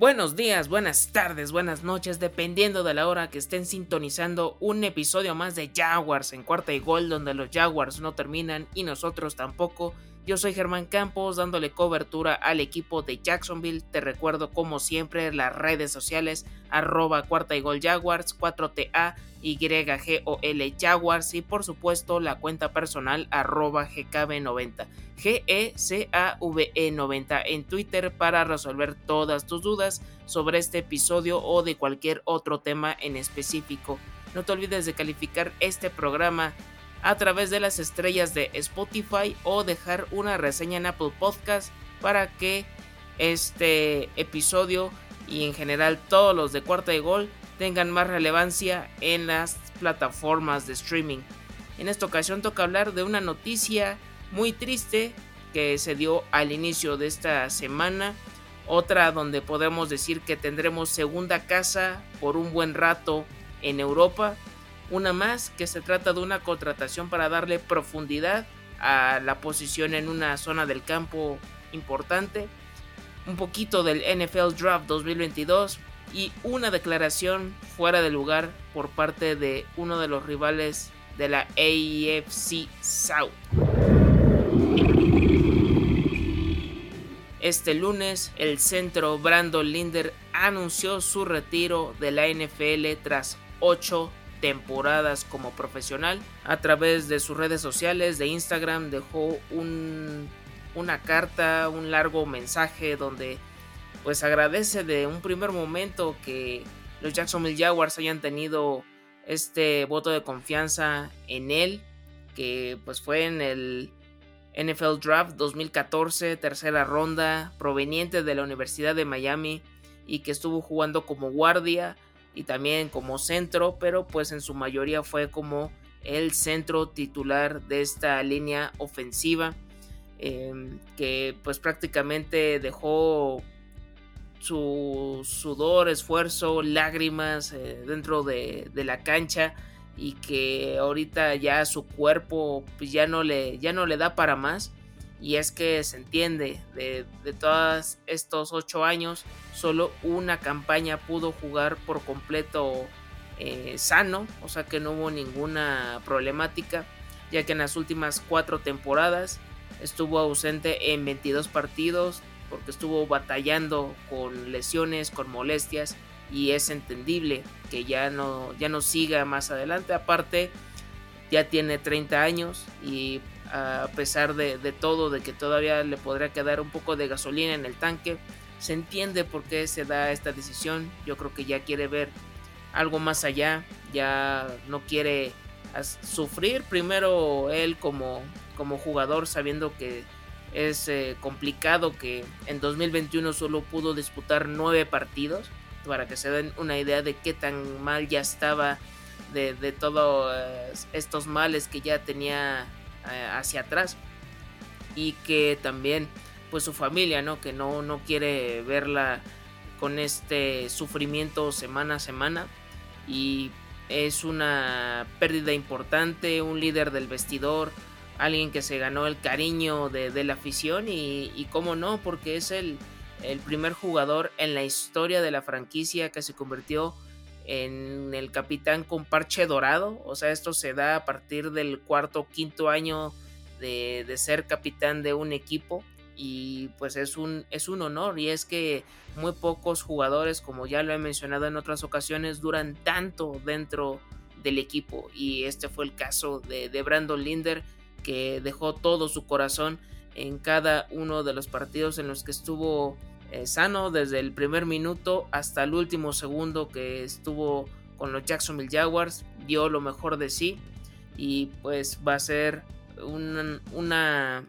Buenos días, buenas tardes, buenas noches, dependiendo de la hora que estén sintonizando un episodio más de Jaguars en cuarta y gol, donde los Jaguars no terminan y nosotros tampoco. Yo soy Germán Campos dándole cobertura al equipo de Jacksonville. Te recuerdo como siempre las redes sociales arroba cuarta y gol Jaguars 4TA YGOL Jaguars y por supuesto la cuenta personal arroba GKB90 GECAVE90 en Twitter para resolver todas tus dudas sobre este episodio o de cualquier otro tema en específico. No te olvides de calificar este programa a través de las estrellas de Spotify o dejar una reseña en Apple Podcast para que este episodio y en general todos los de cuarta de gol tengan más relevancia en las plataformas de streaming. En esta ocasión toca hablar de una noticia muy triste que se dio al inicio de esta semana. Otra donde podemos decir que tendremos segunda casa por un buen rato en Europa una más que se trata de una contratación para darle profundidad a la posición en una zona del campo importante. Un poquito del NFL Draft 2022 y una declaración fuera de lugar por parte de uno de los rivales de la AFC South. Este lunes, el centro Brandon Linder anunció su retiro de la NFL tras 8 temporadas como profesional. A través de sus redes sociales, de Instagram, dejó una carta, un largo mensaje donde pues agradece de un primer momento que los Jacksonville Jaguars hayan tenido este voto de confianza en él, que pues fue en el NFL Draft 2014, tercera ronda, proveniente de la Universidad de Miami y que estuvo jugando como guardia y también como centro, pero pues en su mayoría fue como el centro titular de esta línea ofensiva em, que pues prácticamente dejó su sudor, esfuerzo, lágrimas eh, dentro de, de, la cancha y que ahorita ya su cuerpo pues ya no le, ya no le da para más y es que se entiende, de, todos estos ocho años, solo una campaña pudo jugar por completo eh, sano, o sea que no hubo ninguna problemática, ya que en las últimas cuatro temporadas estuvo ausente en 22 partidos, porque estuvo batallando con lesiones, con molestias, y es entendible que ya no, ya no siga más adelante. Aparte, ya tiene 30 años y a pesar de, todo, de que todavía le podría quedar un poco de gasolina en el tanque. Se entiende por qué se da esta decisión. Yo creo que ya quiere ver algo más allá. Ya no quiere sufrir primero él como, como jugador sabiendo que es eh, complicado que en 2021 solo pudo disputar nueve partidos para que se den una idea de qué tan mal ya estaba de, de todos estos males que ya tenía eh, hacia atrás. Y que también pues su familia no que no no quiere verla con este sufrimiento semana a semana. Y es una pérdida importante un líder del vestidor alguien que se ganó el cariño de, la afición y, y cómo no porque es el, el primer jugador en la historia de la franquicia que se convirtió en el capitán con parche dorado. O sea, esto se da a partir del cuarto o quinto año de, ser capitán de un equipo. Y pues es un, es un honor. Y es que muy pocos jugadores, como ya lo he mencionado en otras ocasiones, duran tanto dentro del equipo. Y este fue el caso de, de Brandon Linder, que dejó todo su corazón en cada uno de los partidos en los que estuvo eh, sano desde el primer minuto hasta el último segundo que estuvo con los Jacksonville Jaguars, dio lo mejor de sí y pues va a ser una,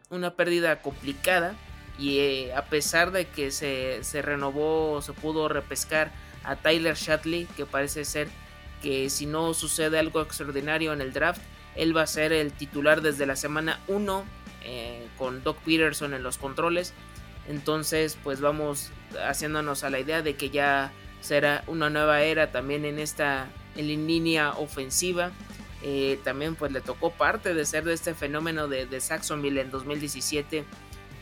una, pérdida complicada y eh, a pesar de que se, se renovó, se pudo repescar a Tyler Shatley, que parece ser que si no sucede algo extraordinario en el draft, él va a ser el titular desde la semana 1 eh, con Doc Peterson en los controles entonces, pues vamos haciéndonos a la idea de que ya será una nueva era también en esta en línea ofensiva. Eh, también pues le tocó parte de ser de este fenómeno de, de Saxonville en 2017,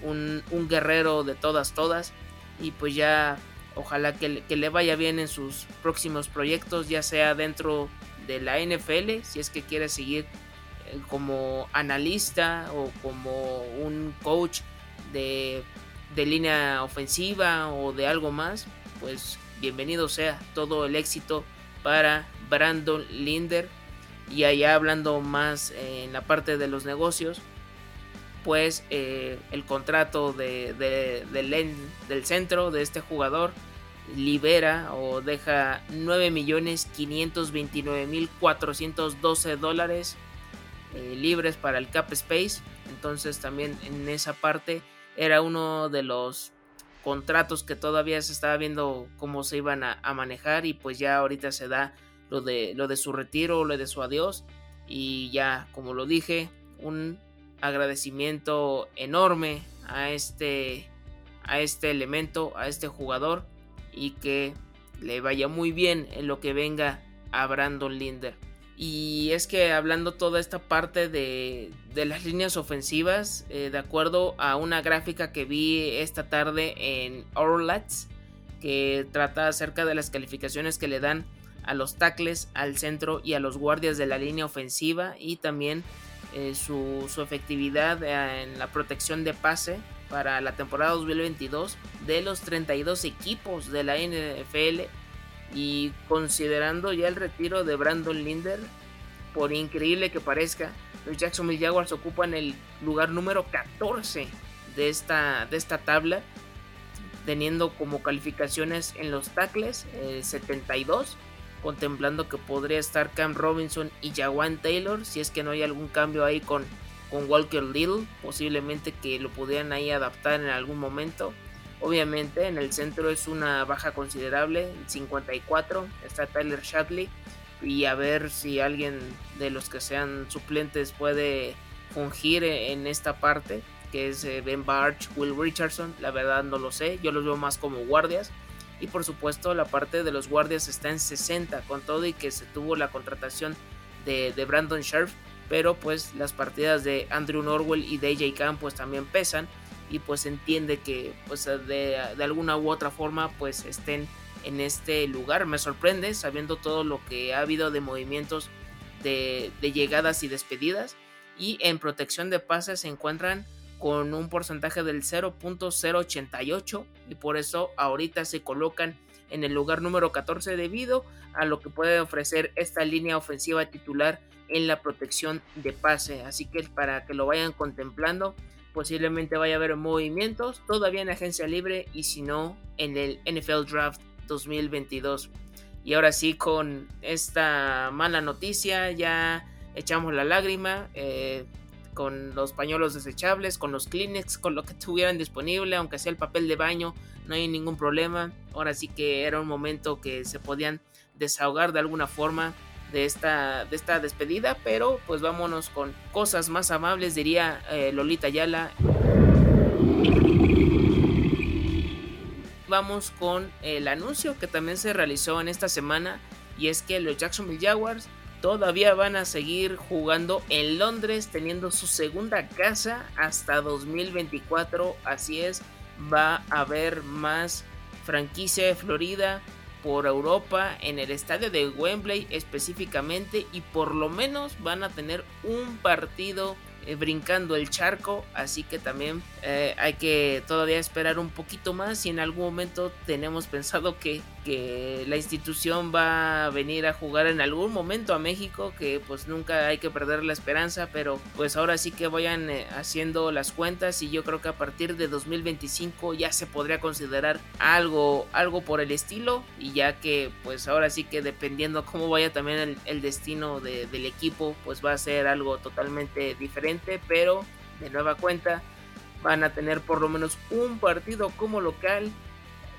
un, guerrero de todas, todas. Y pues ya Ojalá que, que, le vaya bien en sus próximos proyectos, ya sea dentro de la NFL, si es que quiere seguir eh, como analista o como un coach de, de línea ofensiva o de algo más, pues bienvenido sea todo el éxito para Brandon Linder. Y allá hablando más en la parte de los negocios, pues eh, el contrato de, del centro de este jugador libera o deja 9.529.412 dólares eh, libres para el cap space. Entonces también en esa parte era uno de los contratos que todavía se estaba viendo cómo se iban a, manejar y pues ya ahorita se da lo de, lo de su retiro, lo de su adiós y ya como lo dije, un agradecimiento enorme a este, a este elemento, a este jugador y que le vaya muy bien en lo que venga a Brandon Linder. Y es que hablando toda esta parte de, de las líneas ofensivas, eh, de acuerdo a una gráfica que vi esta tarde en Orlats, que trata acerca de las calificaciones que le dan a los tackles, al centro y a los guardias de la línea ofensiva y también eh, su, su, efectividad en la protección de pase para la temporada 2022 de los 32 equipos de la NFL y considerando ya el retiro de Brandon Linder, por increíble que parezca, los Jacksonville Jaguars ocupan el lugar número 14 de esta, de esta tabla, teniendo como calificaciones en los tackles 72, eh, contemplando que podría estar Cam Robinson y Jawan Taylor, si es que no hay algún cambio ahí con, con Walker Little, posiblemente que lo pudieran ahí adaptar en algún momento. Obviamente en el centro es una baja considerable, 54, está Tyler Shatley y a ver si alguien de los que sean suplentes puede fungir en esta parte, que es eh, Ben Barch, Will Richardson, la verdad no lo sé, yo los veo más como guardias. Y por supuesto la parte de los guardias está en 60 con todo y que se tuvo la contratación de, Brandon Scherf, pero pues las partidas de Andrew Norwell y DJ Camp pues también pesan y pues entiende que pues de, de, alguna u otra forma pues estén en este lugar. Me sorprende sabiendo todo lo que ha habido de movimientos de, llegadas y despedidas y en protección de pases se encuentran con un porcentaje del 0.088 y por eso ahorita se colocan en el lugar número 14 debido a lo que puede ofrecer esta línea ofensiva titular en la protección de pase. Así que para que lo vayan contemplando, posiblemente vaya a haber movimientos todavía en agencia libre y si no en el NFL Draft 2022. Y ahora sí, con esta mala noticia ya echamos la lágrima. Eh, con los pañuelos desechables, con los Kleenex, con lo que tuvieran disponible, aunque sea el papel de baño, no hay ningún problema. Ahora sí que era un momento que se podían desahogar de alguna forma de esta, de esta despedida, pero pues vámonos con cosas más amables, diría eh, Lolita Yala. Vamos con el anuncio que también se realizó en esta semana y es que los Jacksonville Jaguars todavía van a seguir jugando en Londres teniendo su segunda casa hasta 2024, así es, va a haber más franquicia de Florida por Europa en el estadio de Wembley específicamente y por lo menos van a tener un partido eh, brincando el charco, así que también eh, hay que todavía esperar un poquito más y en algún momento tenemos pensado que, que, la institución va a venir a jugar en algún momento a México, que pues nunca hay que perder la esperanza, pero pues ahora sí que vayan eh, haciendo las cuentas y yo creo que a partir de 2025 ya se podría considerar algo, algo por el estilo y ya que pues ahora sí que dependiendo cómo vaya también el, destino de, del equipo, pues va a ser algo totalmente diferente pero de nueva cuenta van a tener por lo menos un partido como local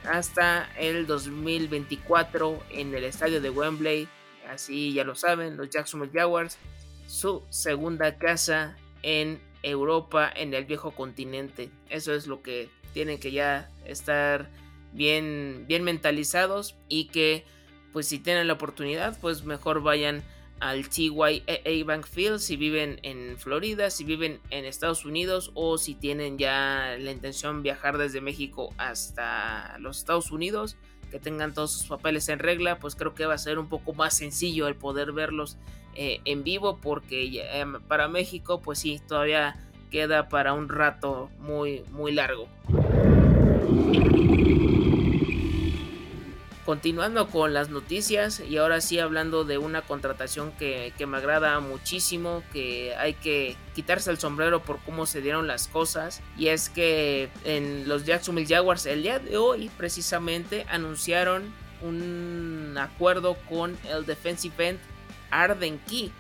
hasta el 2024 en el estadio de Wembley. Así ya lo saben, los Jacksonville Jaguars, su segunda casa en Europa, en el viejo continente. Eso es lo que tienen que ya estar bien, bien mentalizados y que pues si tienen la oportunidad, pues mejor vayan al TYA Bank Field si viven en Florida, si viven en Estados Unidos o si tienen ya la intención de viajar desde México hasta los Estados Unidos, que tengan todos sus papeles en regla, pues creo que va a ser un poco más sencillo el poder verlos eh, en vivo porque em, para México pues sí, todavía queda para un rato muy muy largo. Continuando con las noticias y ahora sí hablando de una contratación que, me agrada muchísimo, que hay que quitarse el sombrero por cómo se dieron las cosas y es que en los Jacksonville Jaguars el día de hoy precisamente anunciaron un acuerdo con el defensive end Arden Key.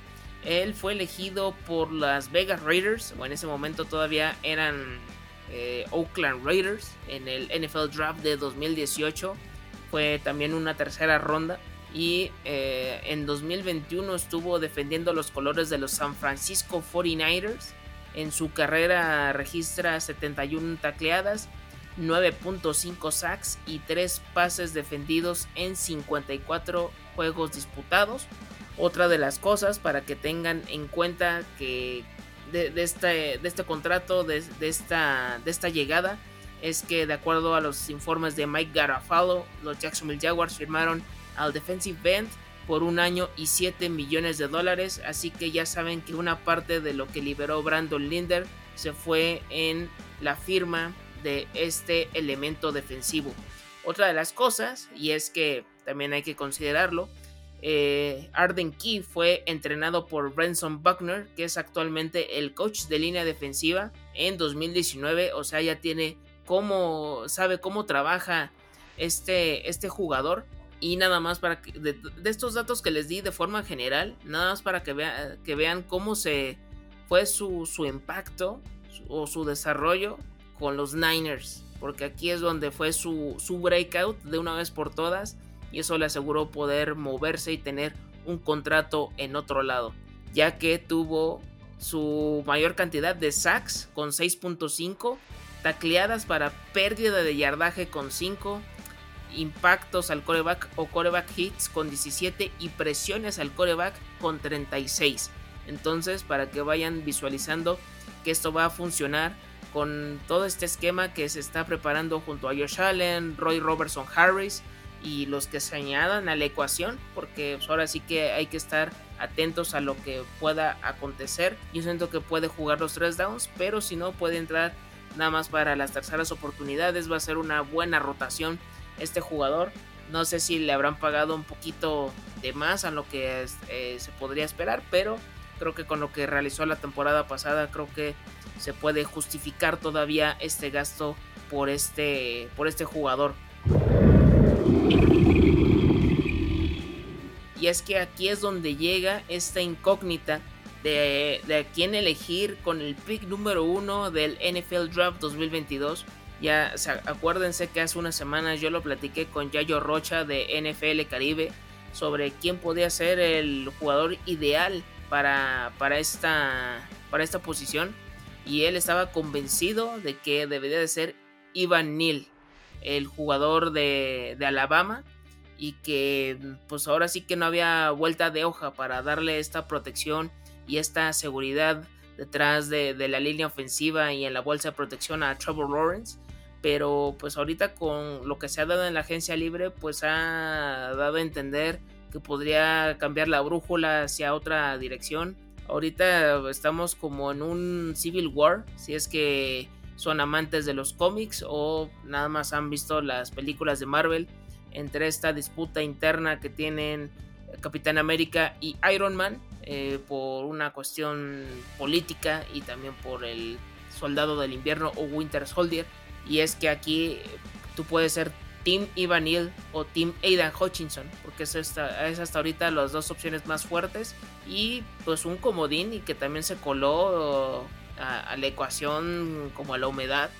Él fue elegido por las Vegas Raiders, o en ese momento todavía eran eh, Oakland Raiders en el NFL Draft de 2018 fue también una tercera ronda. Y eh, en 2021 estuvo defendiendo los colores de los San Francisco 49ers. En su carrera registra 71 tacleadas, 9.5 sacks y 3 pases defendidos en 54 juegos disputados. Otra de las cosas para que tengan en cuenta que de, este, de este, contrato, de, esta, de esta llegada, es que de acuerdo a los informes de Mike Garafalo, los Jacksonville Jaguars firmaron al defensive end por un año y 7 millones de dólares, así que ya saben que una parte de lo que liberó Brandon Linder se fue en la firma de este elemento defensivo. Otra de las cosas, y es que también hay que considerarlo, eh, Arden Key fue entrenado por Branson Buckner, que es actualmente el coach de línea defensiva en 2019, o sea, ya tiene cómo sabe cómo trabaja este, este jugador. Y nada más para que, de, estos datos que les di de forma general, nada más para que, que vean cómo se fue su, su impacto o su desarrollo con los Niners. Porque aquí es donde fue su, su breakout de una vez por todas. Y eso le aseguró poder moverse y tener un contrato en otro lado. Ya que tuvo su mayor cantidad de sacks con 6.5 tacleadas para pérdida de yardaje con 5, impactos al coreback o coreback hits con 17 y presiones al coreback con 36. Entonces, para que vayan visualizando que esto va a funcionar con todo este esquema que se está preparando junto a Josh Allen, Roy Robertson Harris y los que se añadan a la ecuación, porque pues, ahora sí que hay que estar atentos a lo que pueda acontecer. Yo siento que puede jugar los tres downs, pero si no puede entrar nada más para las terceras oportunidades. Va a ser una buena rotación este jugador. No sé si le habrán pagado un poquito de más a lo que eh, se podría esperar, pero creo que con lo que realizó la temporada pasada, creo que se puede justificar todavía este gasto por este, por este jugador. Y es que aquí es donde llega esta incógnita de, de quién elegir con el pick número uno del NFL Draft 2022. Ya acuérdense que hace unas semanas yo lo platiqué con Yayo Rocha de NFL Caribe sobre quién podía ser el jugador ideal para, para, esta, para esta posición. Y él estaba convencido de que debería de ser Ivan Neal, el jugador de, de Alabama. Y que pues ahora sí que no había vuelta de hoja para darle esta protección y esta seguridad detrás de, la línea ofensiva y en la bolsa de protección a Trevor Lawrence. Pero pues ahorita con lo que se ha dado en la agencia libre, pues ha dado a entender que podría cambiar la brújula hacia otra dirección. Ahorita estamos como en un Civil War, si es que son amantes de los cómics o nada más han visto las películas de Marvel, entre esta disputa interna que tienen Capitán América y Iron Man eh, por una cuestión política y también por el Soldado del Invierno o Winter Soldier. Y es que aquí tú puedes ser Team Ivan Neal o Team Aidan Hutchinson, porque es hasta, es hasta ahorita las dos opciones más fuertes. Y pues un comodín y que también se coló a la ecuación como a la humedad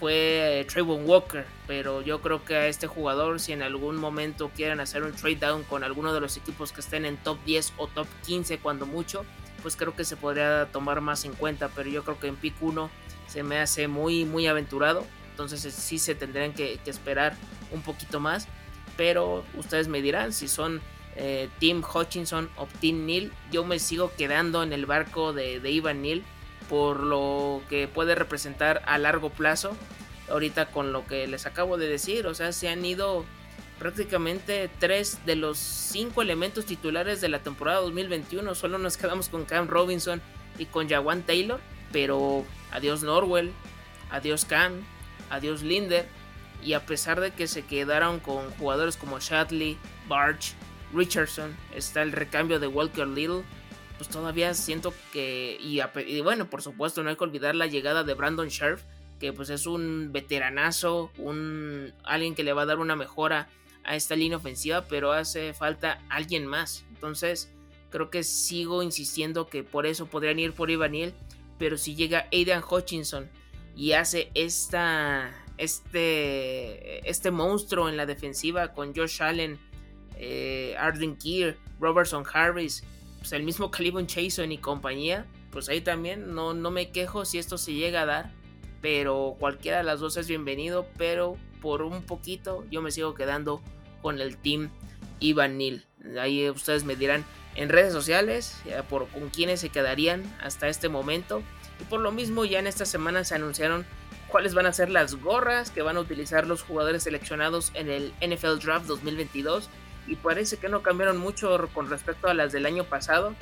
fue Trayvon Walker, pero yo creo que a este jugador, si en algún momento quieren hacer un trade down con alguno de los equipos que estén en top 10 o top 15 cuando mucho, pues creo que se podría tomar más en cuenta, pero yo creo que en pick 1 se me hace muy muy aventurado, entonces sí se tendrían que, esperar un poquito más, pero ustedes me dirán si son eh, Tim Hutchinson o Tim Neal. Yo me sigo quedando en el barco de, de Ivan Neal por lo que puede representar a largo plazo. Ahorita con lo que les acabo de decir, o sea, se han ido prácticamente tres de los cinco elementos titulares de la temporada 2021. Solo nos quedamos con Cam Robinson y con Jawan Taylor. Pero adiós Norwell, adiós Cam, adiós Linder. Y a pesar de que se quedaron con jugadores como Shadley, Barch, Richardson, está el recambio de Walker Little pues todavía siento que, y, bueno, por supuesto no hay que olvidar la llegada de Brandon Scherf, que pues es un veteranazo, un alguien que le va a dar una mejora a esta línea ofensiva, pero hace falta alguien más. Entonces, creo que sigo insistiendo que por eso podrían ir por Ivaniel, pero si llega Aidan Hutchinson y hace esta este este monstruo en la defensiva con Josh Allen, eh, Arden Keir, Robertson Harris pues, el mismo Calibon Chason y compañía, pues ahí también no, no me quejo si esto se llega a dar, pero cualquiera de las dos es bienvenido, pero por un poquito yo me sigo quedando con el team Ivan Neal. Ahí ustedes me dirán en redes sociales por con quiénes se quedarían hasta este momento. Y por lo mismo ya en esta semana se anunciaron cuáles van a ser las gorras que van a utilizar los jugadores seleccionados en el NFL Draft 2022 y parece que no cambiaron mucho con respecto a las del año pasado.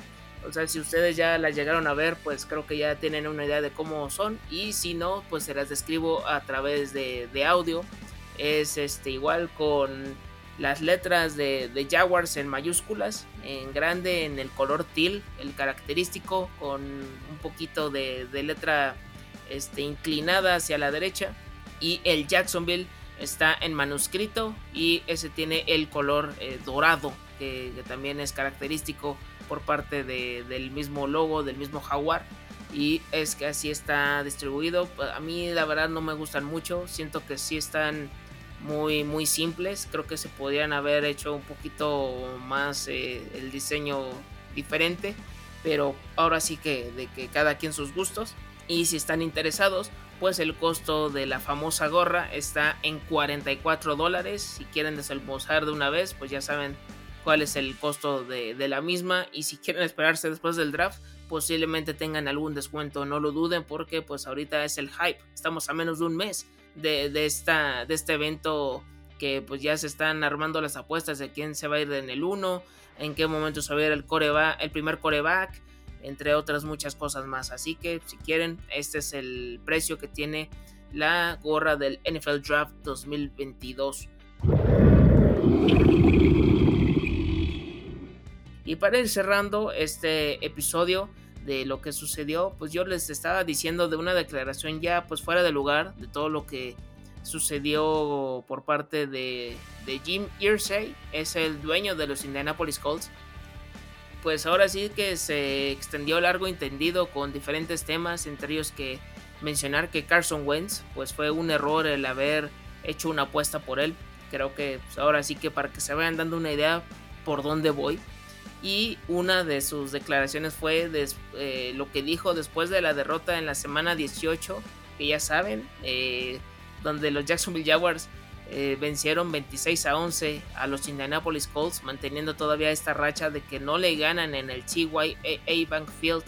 O sea, si ustedes ya las llegaron a ver, pues creo que ya tienen una idea de cómo son. Y si no, pues se las describo a través de, audio. Es este igual con las letras de, Jaguars en mayúsculas, en grande, en el color teal, el característico, con un poquito de, letra este, inclinada hacia la derecha. Y el Jacksonville está en manuscrito y ese tiene el color eh, dorado que, también es característico por parte del mismo logo del mismo jaguar. Y es que así está distribuido. A mí la verdad no me gustan mucho. Siento que sí están muy muy simples. Creo que se podrían haber hecho un poquito más eh, el diseño diferente. Pero ahora sí que de que cada quien sus gustos. Y si están interesados pues el costo de la famosa gorra está en 44 dólares. Si quieren desembolsar de una vez, pues ya saben cuál es el costo de, la misma. Y si quieren esperarse después del draft, posiblemente tengan algún descuento. No lo duden porque pues ahorita es el hype. Estamos a menos de un mes de, esta, de este evento que pues ya se están armando las apuestas de quién se va a ir en el 1, en qué momento se va a ir el, el primer coreback entre otras muchas cosas más. Así que si quieren, este es el precio que tiene la gorra del NFL Draft 2022. Y para ir cerrando este episodio de lo que sucedió, pues yo les estaba diciendo de una declaración ya pues fuera de lugar de todo lo que sucedió por parte de, Jim Irsay, es el dueño de los Indianapolis Colts pues ahora sí que se extendió largo entendido con diferentes temas, entre ellos que mencionar que Carson Wentz pues fue un error el haber hecho una apuesta por él. Creo que pues, ahora sí que para que se vayan dando una idea por dónde voy. Y una de sus declaraciones fue eh, lo que dijo después de la derrota en la semana 18, que ya saben, eh, donde los Jacksonville Jaguars eh, vencieron 26 a 11 a los Indianapolis Colts, manteniendo todavía esta racha de que no le ganan en el TYA Bank Field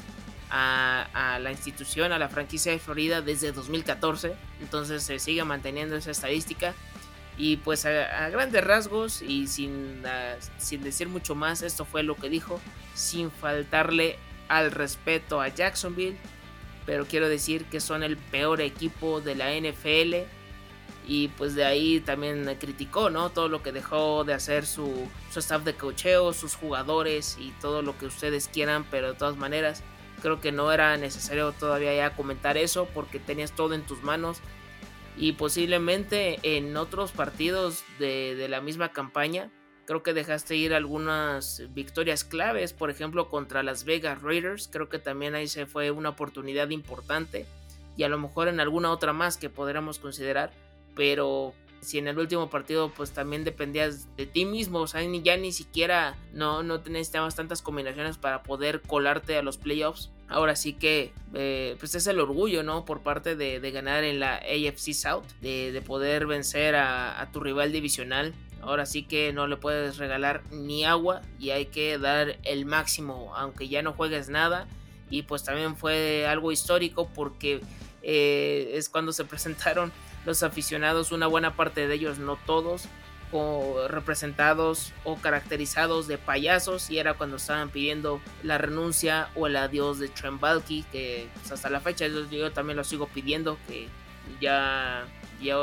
a, la institución, a la franquicia de Florida desde 2014. Entonces se sigue manteniendo esa estadística. Y pues a, grandes rasgos y sin, ah, sin decir mucho más, esto fue lo que dijo, sin faltarle al respeto a Jacksonville. Pero quiero decir que son el peor equipo de la NFL y pues de ahí también criticó, ¿no? Todo lo que dejó de hacer su, su staff de cocheo, sus jugadores y todo lo que ustedes quieran, pero de todas maneras creo que no era necesario todavía ya comentar eso porque tenías todo en tus manos y posiblemente en otros partidos de, de la misma campaña creo que dejaste ir algunas victorias claves, por ejemplo contra las Vegas Raiders, creo que también ahí se fue una oportunidad importante y a lo mejor en alguna otra más que podríamos considerar pero si en el último partido pues también dependías de ti mismo, o sea, ya ni siquiera no, no necesitabas tantas combinaciones para poder colarte a los playoffs. Ahora sí que eh, pues es el orgullo, ¿no? Por parte de, ganar en la AFC South, de, poder vencer a, tu rival divisional, Ahora sí que no le puedes regalar ni agua y hay que dar el máximo, aunque ya no juegues nada. Y pues también fue algo histórico porque eh, es cuando se presentaron los aficionados, una buena parte de ellos, no todos, representados o caracterizados de payasos y era cuando estaban pidiendo la renuncia o el adiós de Trent que pues, hasta la fecha yo, también lo sigo pidiendo que ya, ya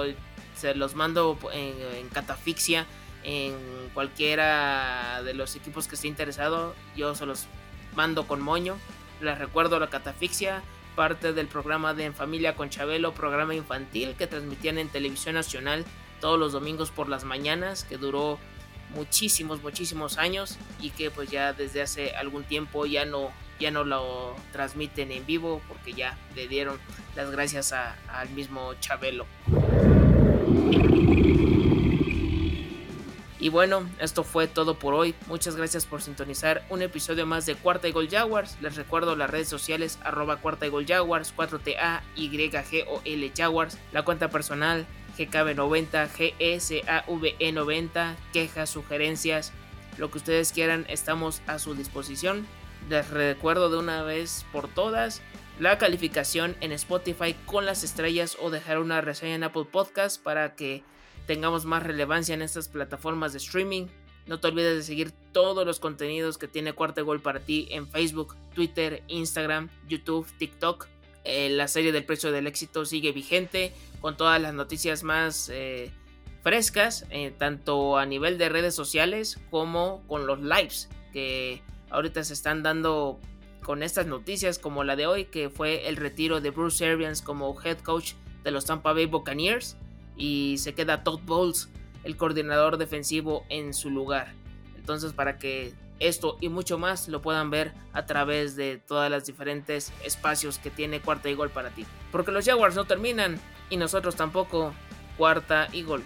se los mando en, catafixia en cualquiera de los equipos que esté interesado yo se los mando con moño les recuerdo la catafixia parte del programa de En Familia con Chabelo programa infantil que transmitían en televisión nacional todos los domingos por las mañanas, que duró muchísimos, muchísimos años y que pues ya desde hace algún tiempo ya no, ya no lo transmiten en vivo porque ya le dieron las gracias al mismo Chabelo. Y bueno, esto fue todo por hoy. Muchas gracias por sintonizar un episodio más de Cuarta y Gol Jaguars. Les recuerdo las redes sociales arroba Cuarta y Gol Jaguars, 4TA, YG o L Jaguars, la cuenta personal GKB90, GSAVE90, quejas, sugerencias, lo que ustedes quieran, estamos a su disposición. Les recuerdo de una vez por todas la calificación en Spotify con las estrellas o dejar una reseña en Apple Podcast para que tengamos más relevancia en estas plataformas de streaming. No te olvides de seguir todos los contenidos que tiene Cuarta Gol para ti en Facebook, Twitter, Instagram, YouTube, TikTok. Eh, la serie del precio del éxito sigue vigente con todas las noticias más eh, frescas, eh, tanto a nivel de redes sociales como con los lives que ahorita se están dando con estas noticias como la de hoy que fue el retiro de Bruce Arians como head coach de los Tampa Bay Buccaneers y se queda Todd Bowles el coordinador defensivo en su lugar entonces para que esto y mucho más lo puedan ver a través de todas las diferentes espacios que tiene cuarta y gol para ti. Porque los Jaguars no terminan y nosotros tampoco. Cuarta y gol.